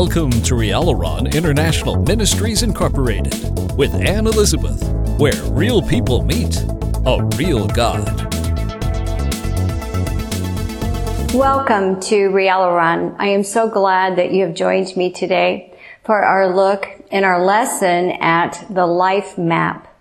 Welcome to Rialaron International Ministries Incorporated with Anne Elizabeth, where real people meet a real God. Welcome to Rialaron. I am so glad that you have joined me today for our look in our lesson at the life map.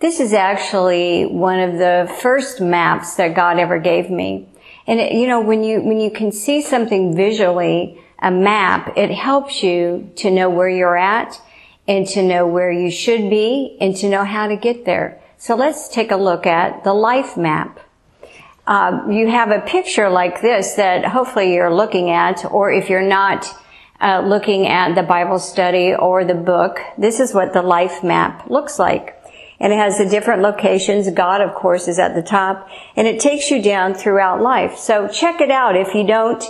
This is actually one of the first maps that God ever gave me. And you know, when you, when you can see something visually, a map, it helps you to know where you're at and to know where you should be and to know how to get there. So let's take a look at the life map. Uh, you have a picture like this that hopefully you're looking at, or if you're not uh, looking at the Bible study or the book, this is what the life map looks like. And it has the different locations. God, of course, is at the top, and it takes you down throughout life. So check it out if you don't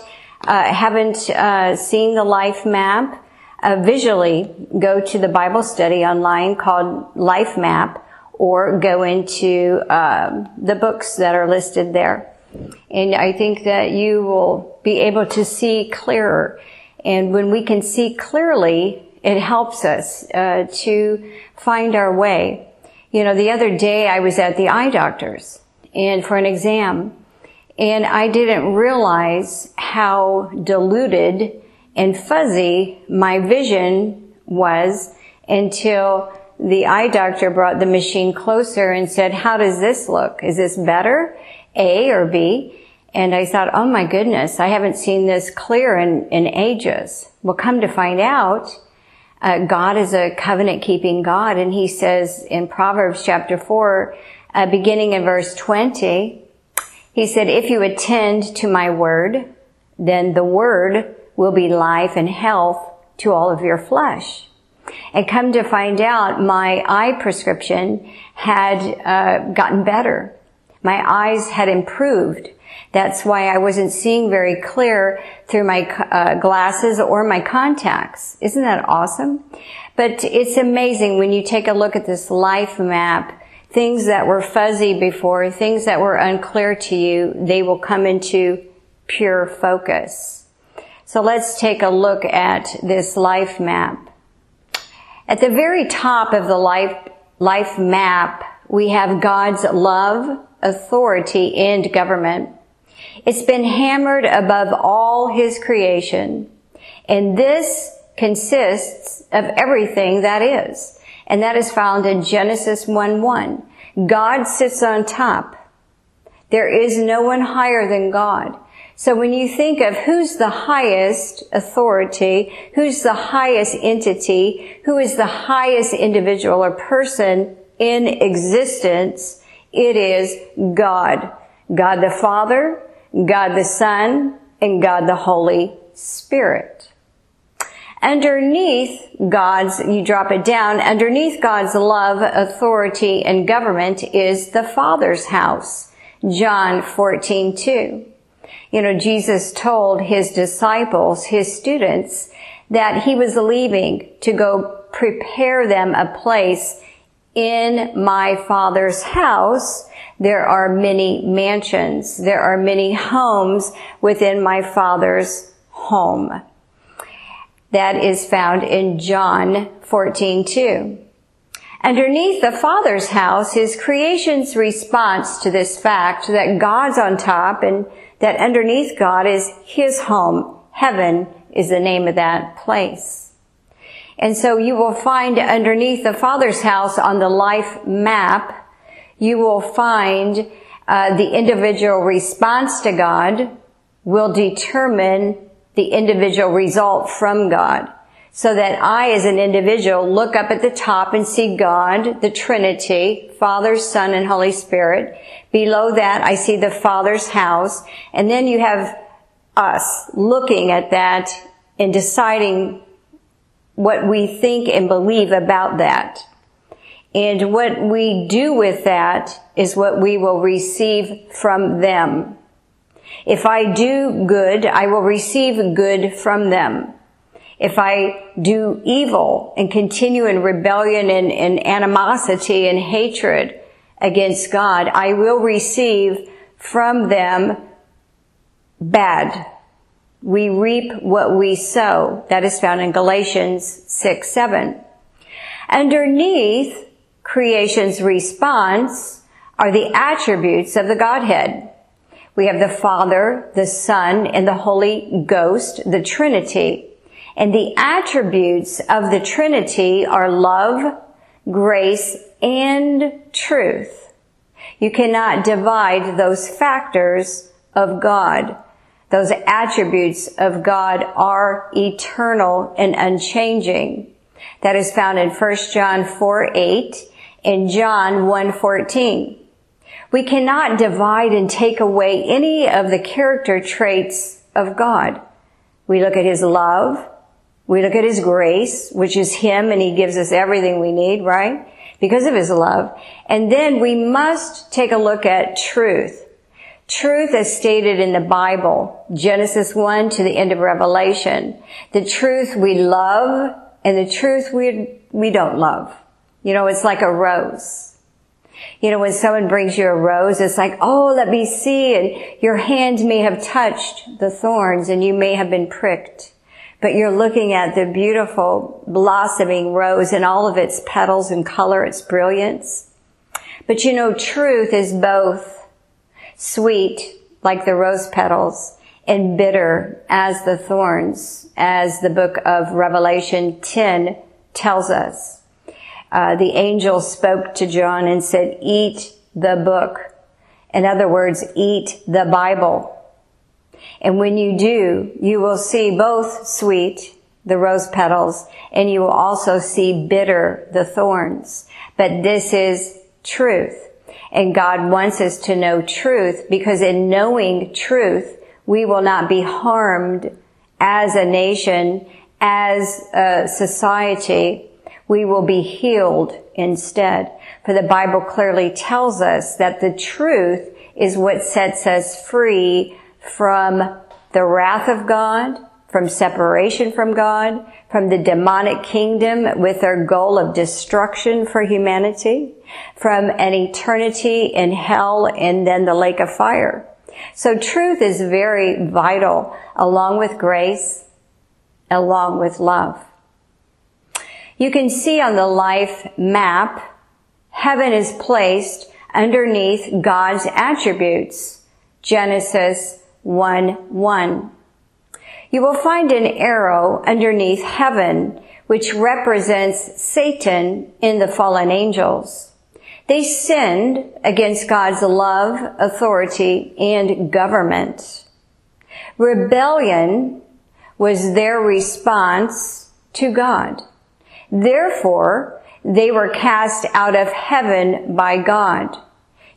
uh, haven't uh, seen the life map, uh, visually go to the Bible study online called Life Map or go into um, the books that are listed there. And I think that you will be able to see clearer. And when we can see clearly, it helps us uh, to find our way. You know, the other day I was at the eye doctor's and for an exam and I didn't realize how diluted and fuzzy my vision was until the eye doctor brought the machine closer and said, how does this look? Is this better? A or B? And I thought, oh my goodness, I haven't seen this clear in, in ages. Well, come to find out, uh, God is a covenant keeping God. And he says in Proverbs chapter 4, uh, beginning in verse 20, he said, if you attend to my word, then the word will be life and health to all of your flesh. And come to find out, my eye prescription had uh, gotten better. My eyes had improved. That's why I wasn't seeing very clear through my uh, glasses or my contacts. Isn't that awesome? But it's amazing when you take a look at this life map things that were fuzzy before, things that were unclear to you, they will come into pure focus. So let's take a look at this life map. At the very top of the life, life map, we have God's love, authority, and government. It's been hammered above all his creation. And this consists of everything that is and that is found in Genesis 1-1. God sits on top. There is no one higher than God. So when you think of who's the highest authority, who's the highest entity, who is the highest individual or person in existence, it is God. God the Father, God the Son, and God the Holy Spirit. Underneath God's, you drop it down, underneath God's love, authority, and government is the Father's house. John 14, 2. You know, Jesus told his disciples, his students, that he was leaving to go prepare them a place in my Father's house. There are many mansions. There are many homes within my Father's home. That is found in John 14:2. Underneath the Father's house is creation's response to this fact that God's on top and that underneath God is His home. Heaven is the name of that place. And so you will find underneath the Father's house on the life map, you will find uh, the individual response to God will determine the individual result from God. So that I as an individual look up at the top and see God, the Trinity, Father, Son, and Holy Spirit. Below that, I see the Father's house. And then you have us looking at that and deciding what we think and believe about that. And what we do with that is what we will receive from them. If I do good, I will receive good from them. If I do evil and continue in rebellion and, and animosity and hatred against God, I will receive from them bad. We reap what we sow. That is found in Galatians 6, 7. Underneath creation's response are the attributes of the Godhead. We have the Father, the Son, and the Holy Ghost, the Trinity. And the attributes of the Trinity are love, grace, and truth. You cannot divide those factors of God. Those attributes of God are eternal and unchanging. That is found in 1 John 4, 8 and John 1, 14. We cannot divide and take away any of the character traits of God. We look at His love. We look at His grace, which is Him and He gives us everything we need, right? Because of His love. And then we must take a look at truth. Truth as stated in the Bible, Genesis 1 to the end of Revelation. The truth we love and the truth we, we don't love. You know, it's like a rose. You know, when someone brings you a rose, it's like, oh, let me see. And your hand may have touched the thorns and you may have been pricked. But you're looking at the beautiful blossoming rose and all of its petals and color, its brilliance. But you know, truth is both sweet like the rose petals and bitter as the thorns, as the book of Revelation 10 tells us. Uh, the angel spoke to John and said, eat the book. In other words, eat the Bible. And when you do, you will see both sweet, the rose petals, and you will also see bitter, the thorns. But this is truth. And God wants us to know truth because in knowing truth, we will not be harmed as a nation, as a society. We will be healed instead. For the Bible clearly tells us that the truth is what sets us free from the wrath of God, from separation from God, from the demonic kingdom with their goal of destruction for humanity, from an eternity in hell and then the lake of fire. So truth is very vital along with grace, along with love. You can see on the life map, heaven is placed underneath God's attributes. Genesis 1 1 you will find an arrow underneath heaven, which represents Satan in the fallen angels. They sinned against God's love, authority, and government. Rebellion was their response to God. Therefore, they were cast out of heaven by God.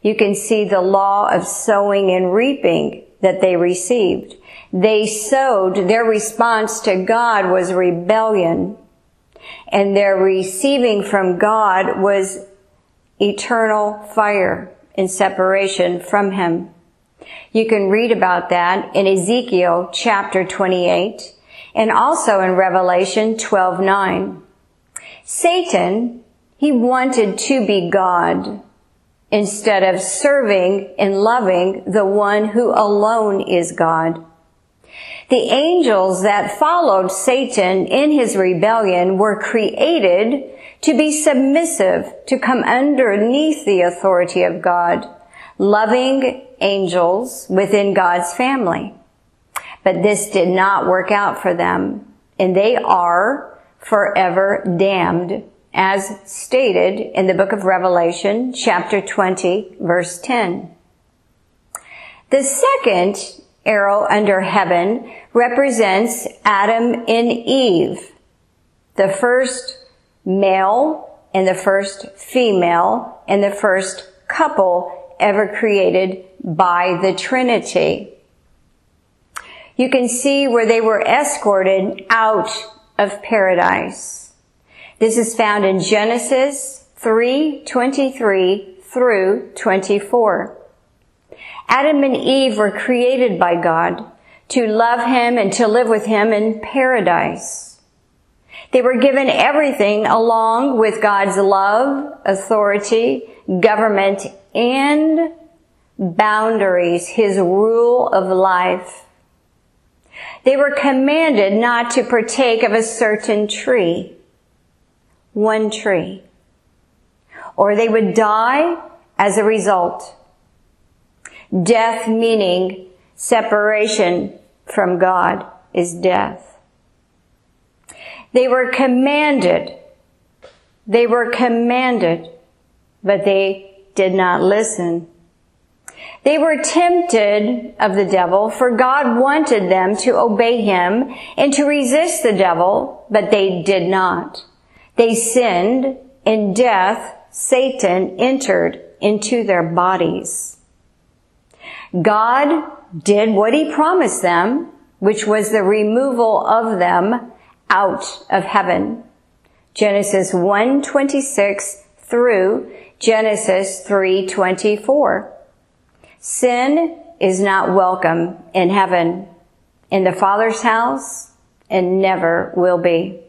You can see the law of sowing and reaping that they received. They sowed, their response to God was rebellion, and their receiving from God was eternal fire and separation from Him. You can read about that in Ezekiel chapter 28 and also in Revelation 12:9. Satan, he wanted to be God instead of serving and loving the one who alone is God. The angels that followed Satan in his rebellion were created to be submissive, to come underneath the authority of God, loving angels within God's family. But this did not work out for them, and they are forever damned, as stated in the book of Revelation, chapter 20, verse 10. The second arrow under heaven represents Adam and Eve, the first male and the first female and the first couple ever created by the Trinity. You can see where they were escorted out of paradise. This is found in Genesis 3:23 through 24. Adam and Eve were created by God to love Him and to live with Him in paradise. They were given everything along with God's love, authority, government, and boundaries, His rule of life. They were commanded not to partake of a certain tree. One tree. Or they would die as a result. Death meaning separation from God is death. They were commanded. They were commanded, but they did not listen. They were tempted of the devil, for God wanted them to obey him and to resist the devil, but they did not. They sinned, in death, Satan entered into their bodies. God did what he promised them, which was the removal of them out of heaven. Genesis 1:26 through Genesis 3:24. Sin is not welcome in heaven, in the Father's house, and never will be.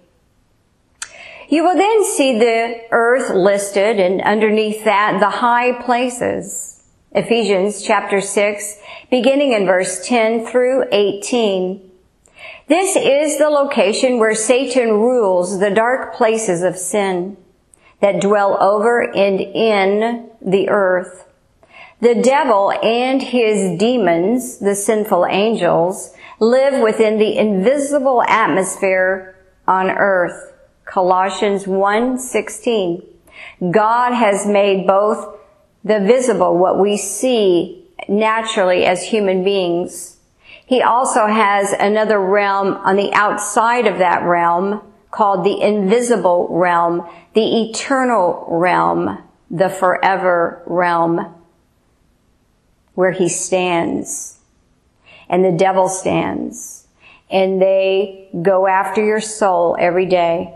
You will then see the earth listed and underneath that the high places. Ephesians chapter 6, beginning in verse 10 through 18. This is the location where Satan rules the dark places of sin that dwell over and in the earth. The devil and his demons, the sinful angels, live within the invisible atmosphere on earth. Colossians 1:16. God has made both the visible, what we see naturally as human beings. He also has another realm on the outside of that realm called the invisible realm, the eternal realm, the forever realm where he stands and the devil stands and they go after your soul every day.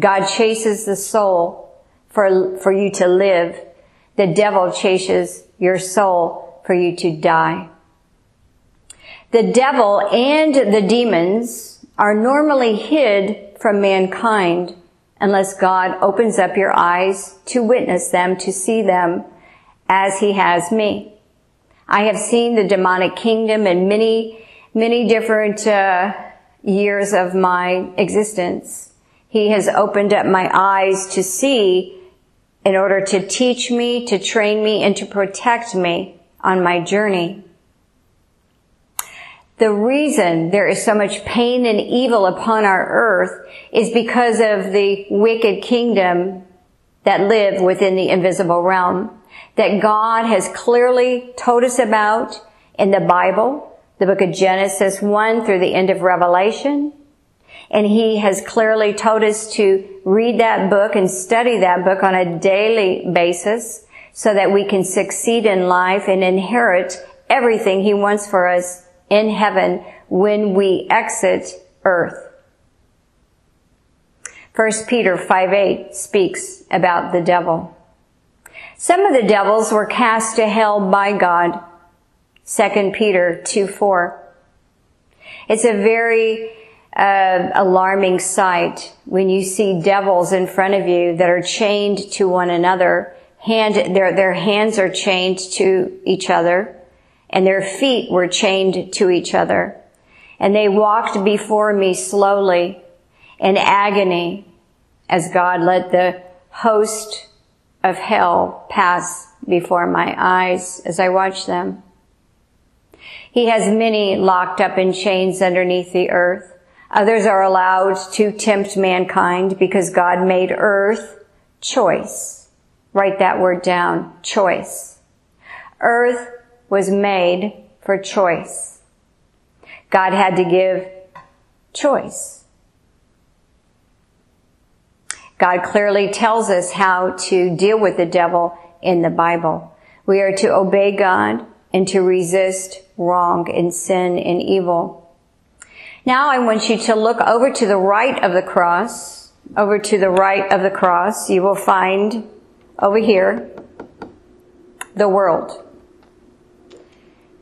God chases the soul for, for you to live. The devil chases your soul for you to die. The devil and the demons are normally hid from mankind unless God opens up your eyes to witness them, to see them as he has me. I have seen the demonic kingdom in many, many different uh, years of my existence. He has opened up my eyes to see in order to teach me, to train me, and to protect me on my journey. The reason there is so much pain and evil upon our earth is because of the wicked kingdom that live within the invisible realm that God has clearly told us about in the Bible, the book of Genesis 1 through the end of Revelation. And he has clearly told us to read that book and study that book on a daily basis so that we can succeed in life and inherit everything he wants for us in heaven when we exit earth. 1 Peter 5 8 speaks about the devil. Some of the devils were cast to hell by God. 2 Peter 2 4. It's a very uh, alarming sight when you see devils in front of you that are chained to one another. Hand, their, their hands are chained to each other and their feet were chained to each other. And they walked before me slowly in agony as God let the host of hell pass before my eyes as I watch them. He has many locked up in chains underneath the earth. Others are allowed to tempt mankind because God made earth choice. Write that word down. Choice. Earth was made for choice. God had to give choice. God clearly tells us how to deal with the devil in the Bible. We are to obey God and to resist wrong and sin and evil. Now I want you to look over to the right of the cross. Over to the right of the cross, you will find over here the world.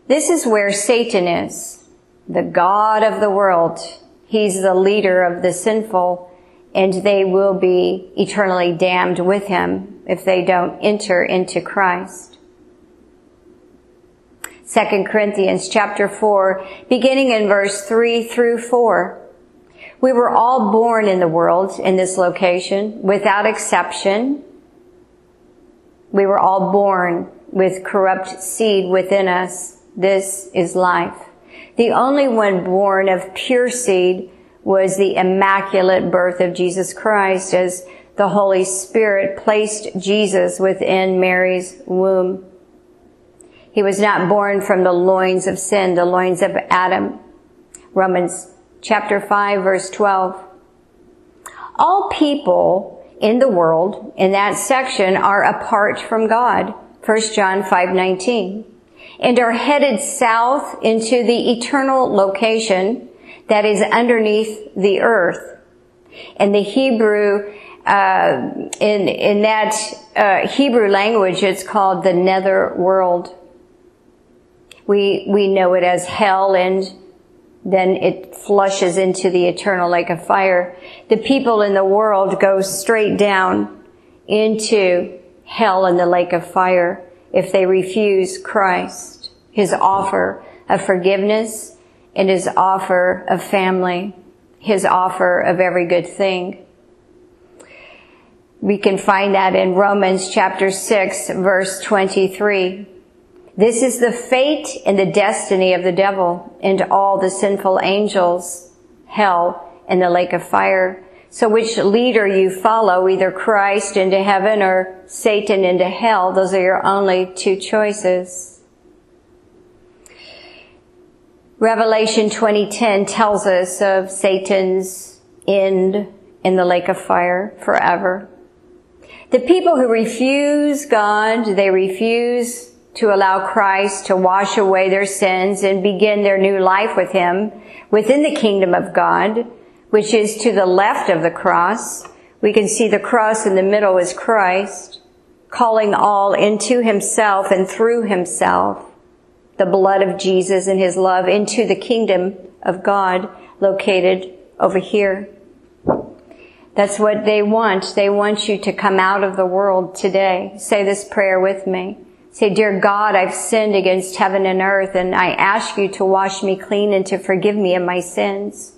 This is where Satan is, the God of the world. He's the leader of the sinful and they will be eternally damned with him if they don't enter into Christ. 2 Corinthians chapter 4, beginning in verse 3 through 4. We were all born in the world in this location without exception. We were all born with corrupt seed within us. This is life. The only one born of pure seed was the immaculate birth of Jesus Christ as the Holy Spirit placed Jesus within Mary's womb. He was not born from the loins of sin, the loins of Adam. Romans chapter 5 verse 12. All people in the world in that section are apart from God. 1 John 5:19. And are headed south into the eternal location that is underneath the earth. And the Hebrew uh, in in that uh, Hebrew language, it's called the nether world. We we know it as hell, and then it flushes into the eternal lake of fire. The people in the world go straight down into hell and the lake of fire if they refuse Christ, His offer of forgiveness and His offer of family, His offer of every good thing. We can find that in Romans chapter 6 verse 23. This is the fate and the destiny of the devil and all the sinful angels, hell, and the lake of fire. So which leader you follow, either Christ into heaven or Satan into hell, those are your only two choices. Revelation 2010 tells us of Satan's end in the lake of fire forever. The people who refuse God, they refuse to allow Christ to wash away their sins and begin their new life with Him within the kingdom of God, which is to the left of the cross. We can see the cross in the middle is Christ, calling all into Himself and through Himself, the blood of Jesus and His love into the kingdom of God located over here. That's what they want. They want you to come out of the world today. Say this prayer with me. Say, Dear God, I've sinned against heaven and earth, and I ask you to wash me clean and to forgive me of my sins.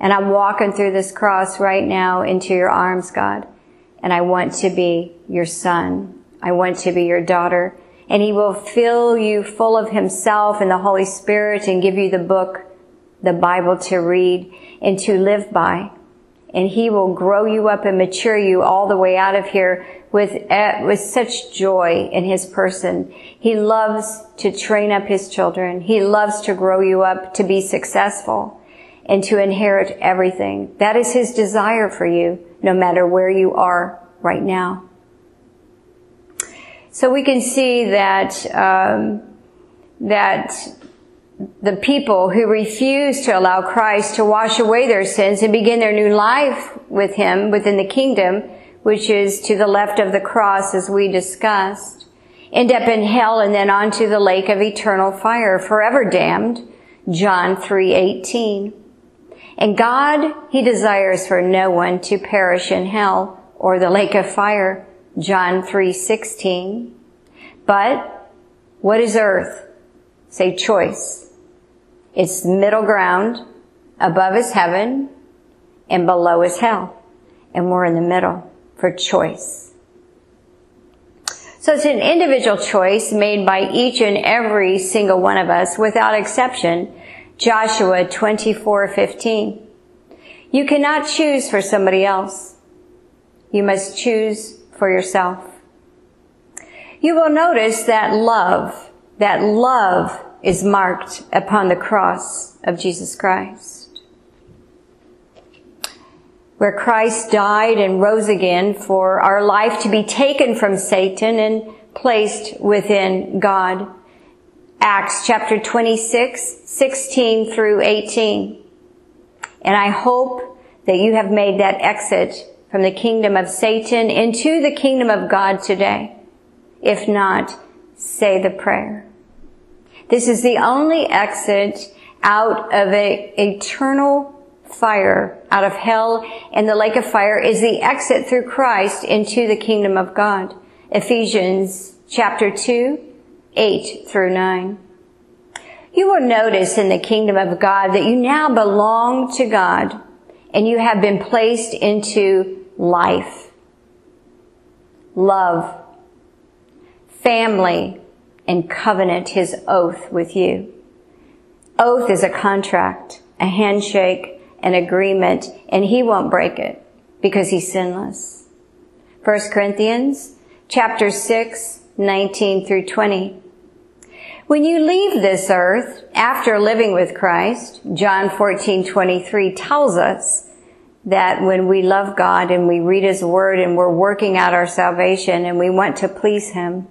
And I'm walking through this cross right now into your arms, God. And I want to be your son. I want to be your daughter. And he will fill you full of himself and the Holy Spirit and give you the book, the Bible to read and to live by. And he will grow you up and mature you all the way out of here with, uh, with such joy in his person. He loves to train up his children. He loves to grow you up to be successful and to inherit everything. That is his desire for you, no matter where you are right now. So we can see that, um, that the people who refuse to allow Christ to wash away their sins and begin their new life with him within the kingdom which is to the left of the cross as we discussed, end up in hell and then onto the lake of eternal fire, forever damned, John 3:18. And God, he desires for no one to perish in hell or the lake of fire, John 3:16. But what is earth? Say choice. It's middle ground, above is heaven, and below is hell. And we're in the middle for choice. So it's an individual choice made by each and every single one of us without exception. Joshua 24:15. You cannot choose for somebody else. You must choose for yourself. You will notice that love, that love is marked upon the cross of Jesus Christ where Christ died and rose again for our life to be taken from Satan and placed within God. Acts chapter 26, 16 through 18. And I hope that you have made that exit from the kingdom of Satan into the kingdom of God today. If not, say the prayer. This is the only exit out of a eternal fire out of hell and the lake of fire is the exit through Christ into the kingdom of God. Ephesians chapter 2, 8 through 9. You will notice in the kingdom of God that you now belong to God and you have been placed into life, love, family, and covenant, his oath with you. Oath is a contract, a handshake, an agreement, and he won't break it because he's sinless. 1 Corinthians chapter 6, 19 through 20. When you leave this earth after living with Christ, John 14, 23 tells us that when we love God and we read His Word and we're working out our salvation and we want to please Him,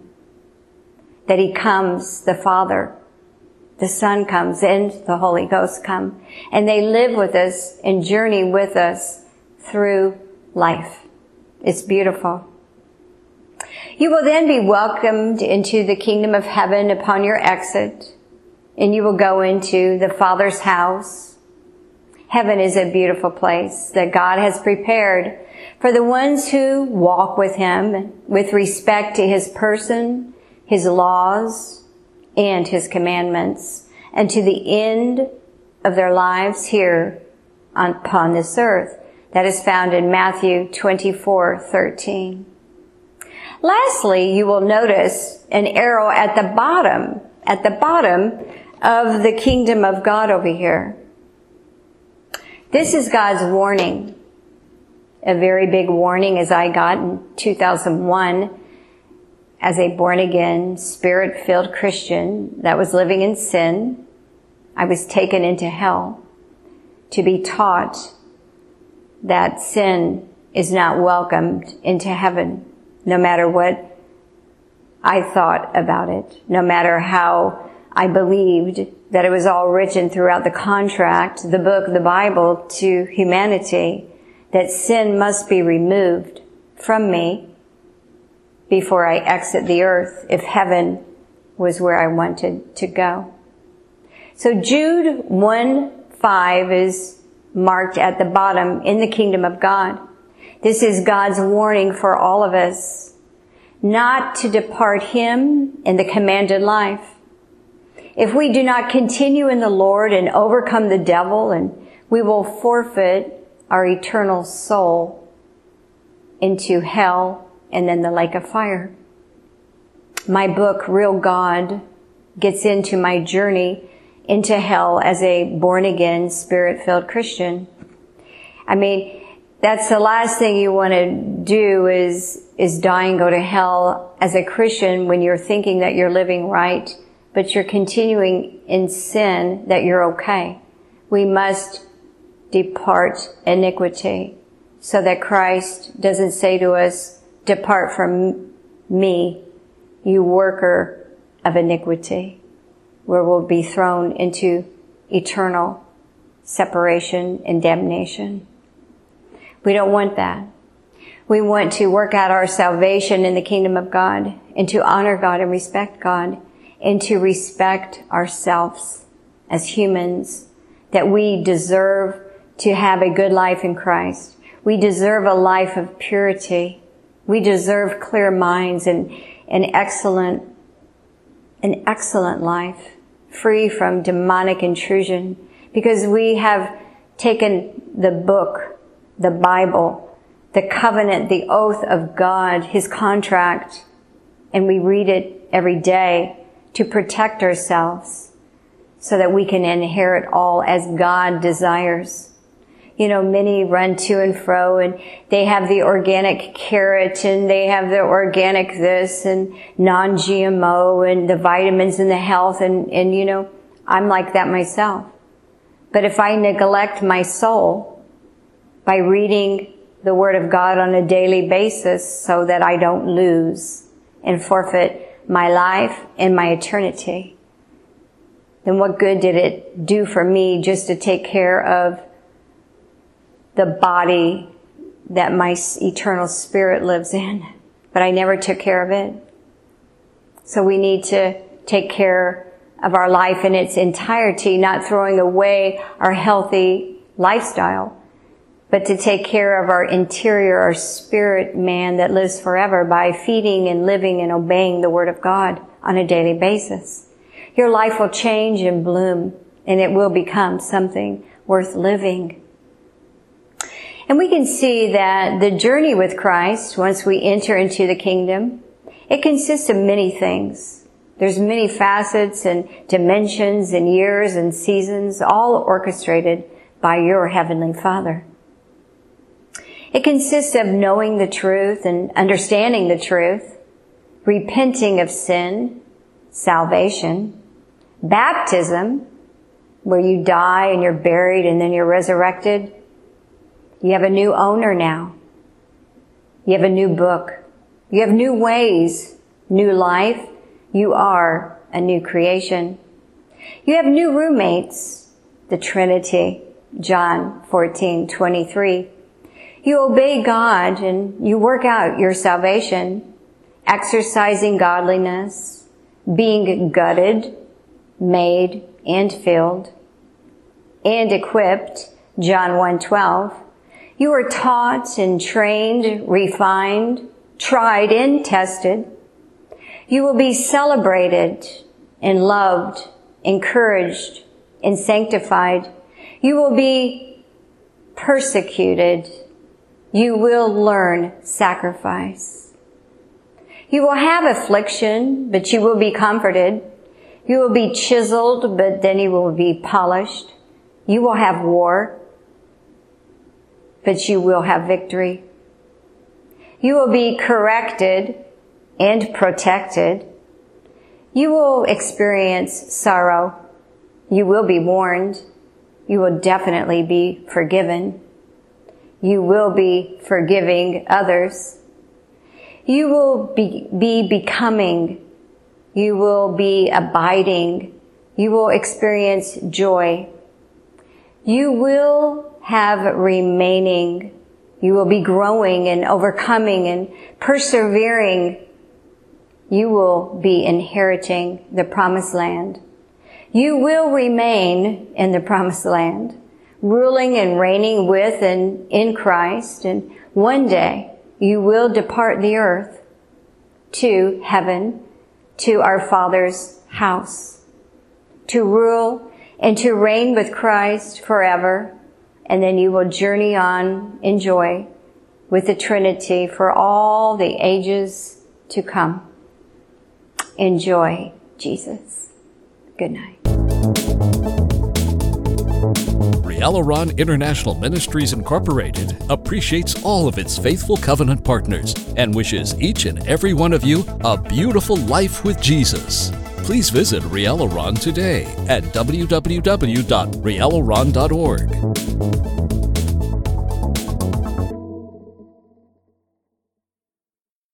that He comes, the Father, the Son comes, and the Holy Ghost come, and they live with us and journey with us through life. It's beautiful. You will then be welcomed into the kingdom of heaven upon your exit, and you will go into the Father's house. Heaven is a beautiful place that God has prepared for the ones who walk with Him with respect to His person, His laws, and His commandments, and to the end of their lives here upon this earth. That is found in Matthew 24, 13. Lastly, you will notice an arrow at the bottom, at the bottom of the kingdom of God over here. This is God's warning. A very big warning as I got in 2001 as a born again, spirit filled Christian that was living in sin. I was taken into hell to be taught that sin is not welcomed into heaven no matter what I thought about it, no matter how I believed that it was all written throughout the contract, the book, the Bible to humanity, that sin must be removed from me before I exit the earth if heaven was where I wanted to go. So Jude 1 5 is marked at the bottom in the kingdom of God. This is God's warning for all of us not to depart Him in the commanded life. If we do not continue in the Lord and overcome the devil, and we will forfeit our eternal soul into hell and then the lake of fire. My book, Real God, gets into my journey into hell as a born again, spirit filled Christian. I mean, that's the last thing you want to do is, is die and go to hell as a Christian when you're thinking that you're living right, but you're continuing in sin that you're okay. We must depart iniquity so that Christ doesn't say to us, depart from me, you worker of iniquity, where we'll be thrown into eternal separation and damnation. We don't want that. We want to work out our salvation in the kingdom of God and to honor God and respect God and to respect ourselves as humans that we deserve to have a good life in Christ. We deserve a life of purity. We deserve clear minds and an excellent, an excellent life free from demonic intrusion because we have taken the book the Bible, the covenant, the oath of God, His contract, and we read it every day to protect ourselves so that we can inherit all as God desires. You know, many run to and fro and they have the organic carrot and they have the organic this and non-GMO and the vitamins and the health and, and you know, I'm like that myself. But if I neglect my soul, by reading the Word of God on a daily basis so that I don't lose and forfeit my life and my eternity. Then what good did it do for me just to take care of the body that my eternal spirit lives in? But I never took care of it. So we need to take care of our life in its entirety, not throwing away our healthy lifestyle but to take care of our interior, our spirit man that lives forever by feeding and living and obeying the Word of God on a daily basis. Your life will change and bloom and it will become something worth living. And we can see that the journey with Christ, once we enter into the kingdom, it consists of many things. There's many facets and dimensions and years and seasons, all orchestrated by your heavenly Father. It consists of knowing the truth and understanding the truth, repenting of sin, salvation, baptism, where you die and you're buried and then you're resurrected. You have a new owner now. You have a new book. You have new ways, new life. You are a new creation. You have new roommates, the Trinity, John 14, 23. You obey God and you work out your salvation, exercising godliness, being gutted, made, and filled, and equipped, John 1:12. You are taught and trained, refined, tried and tested. You will be celebrated and loved, encouraged, and sanctified. You will be persecuted. You will learn sacrifice. You will have affliction, but you will be comforted. You will be chiseled, but then you will be polished. You will have war, but you will have victory. You will be corrected and protected. You will experience sorrow. You will be warned. You will definitely be forgiven. You will be forgiving others. You will be, be becoming. You will be abiding. You will experience joy. You will have remaining. You will be growing and overcoming and persevering. You will be inheriting the promised land. You will remain in the promised land, ruling and reigning with and in Christ. And one day you will depart the earth to heaven, to our Father's house, to rule and to reign with Christ forever. And then you will journey on in joy with the Trinity for all the ages to come. Enjoy Jesus. Good night. Rialaron International Ministries Incorporated appreciates all of its faithful covenant partners and wishes each and every one of you a beautiful life with Jesus. Please visit Rialaron today at www.rialaron.org.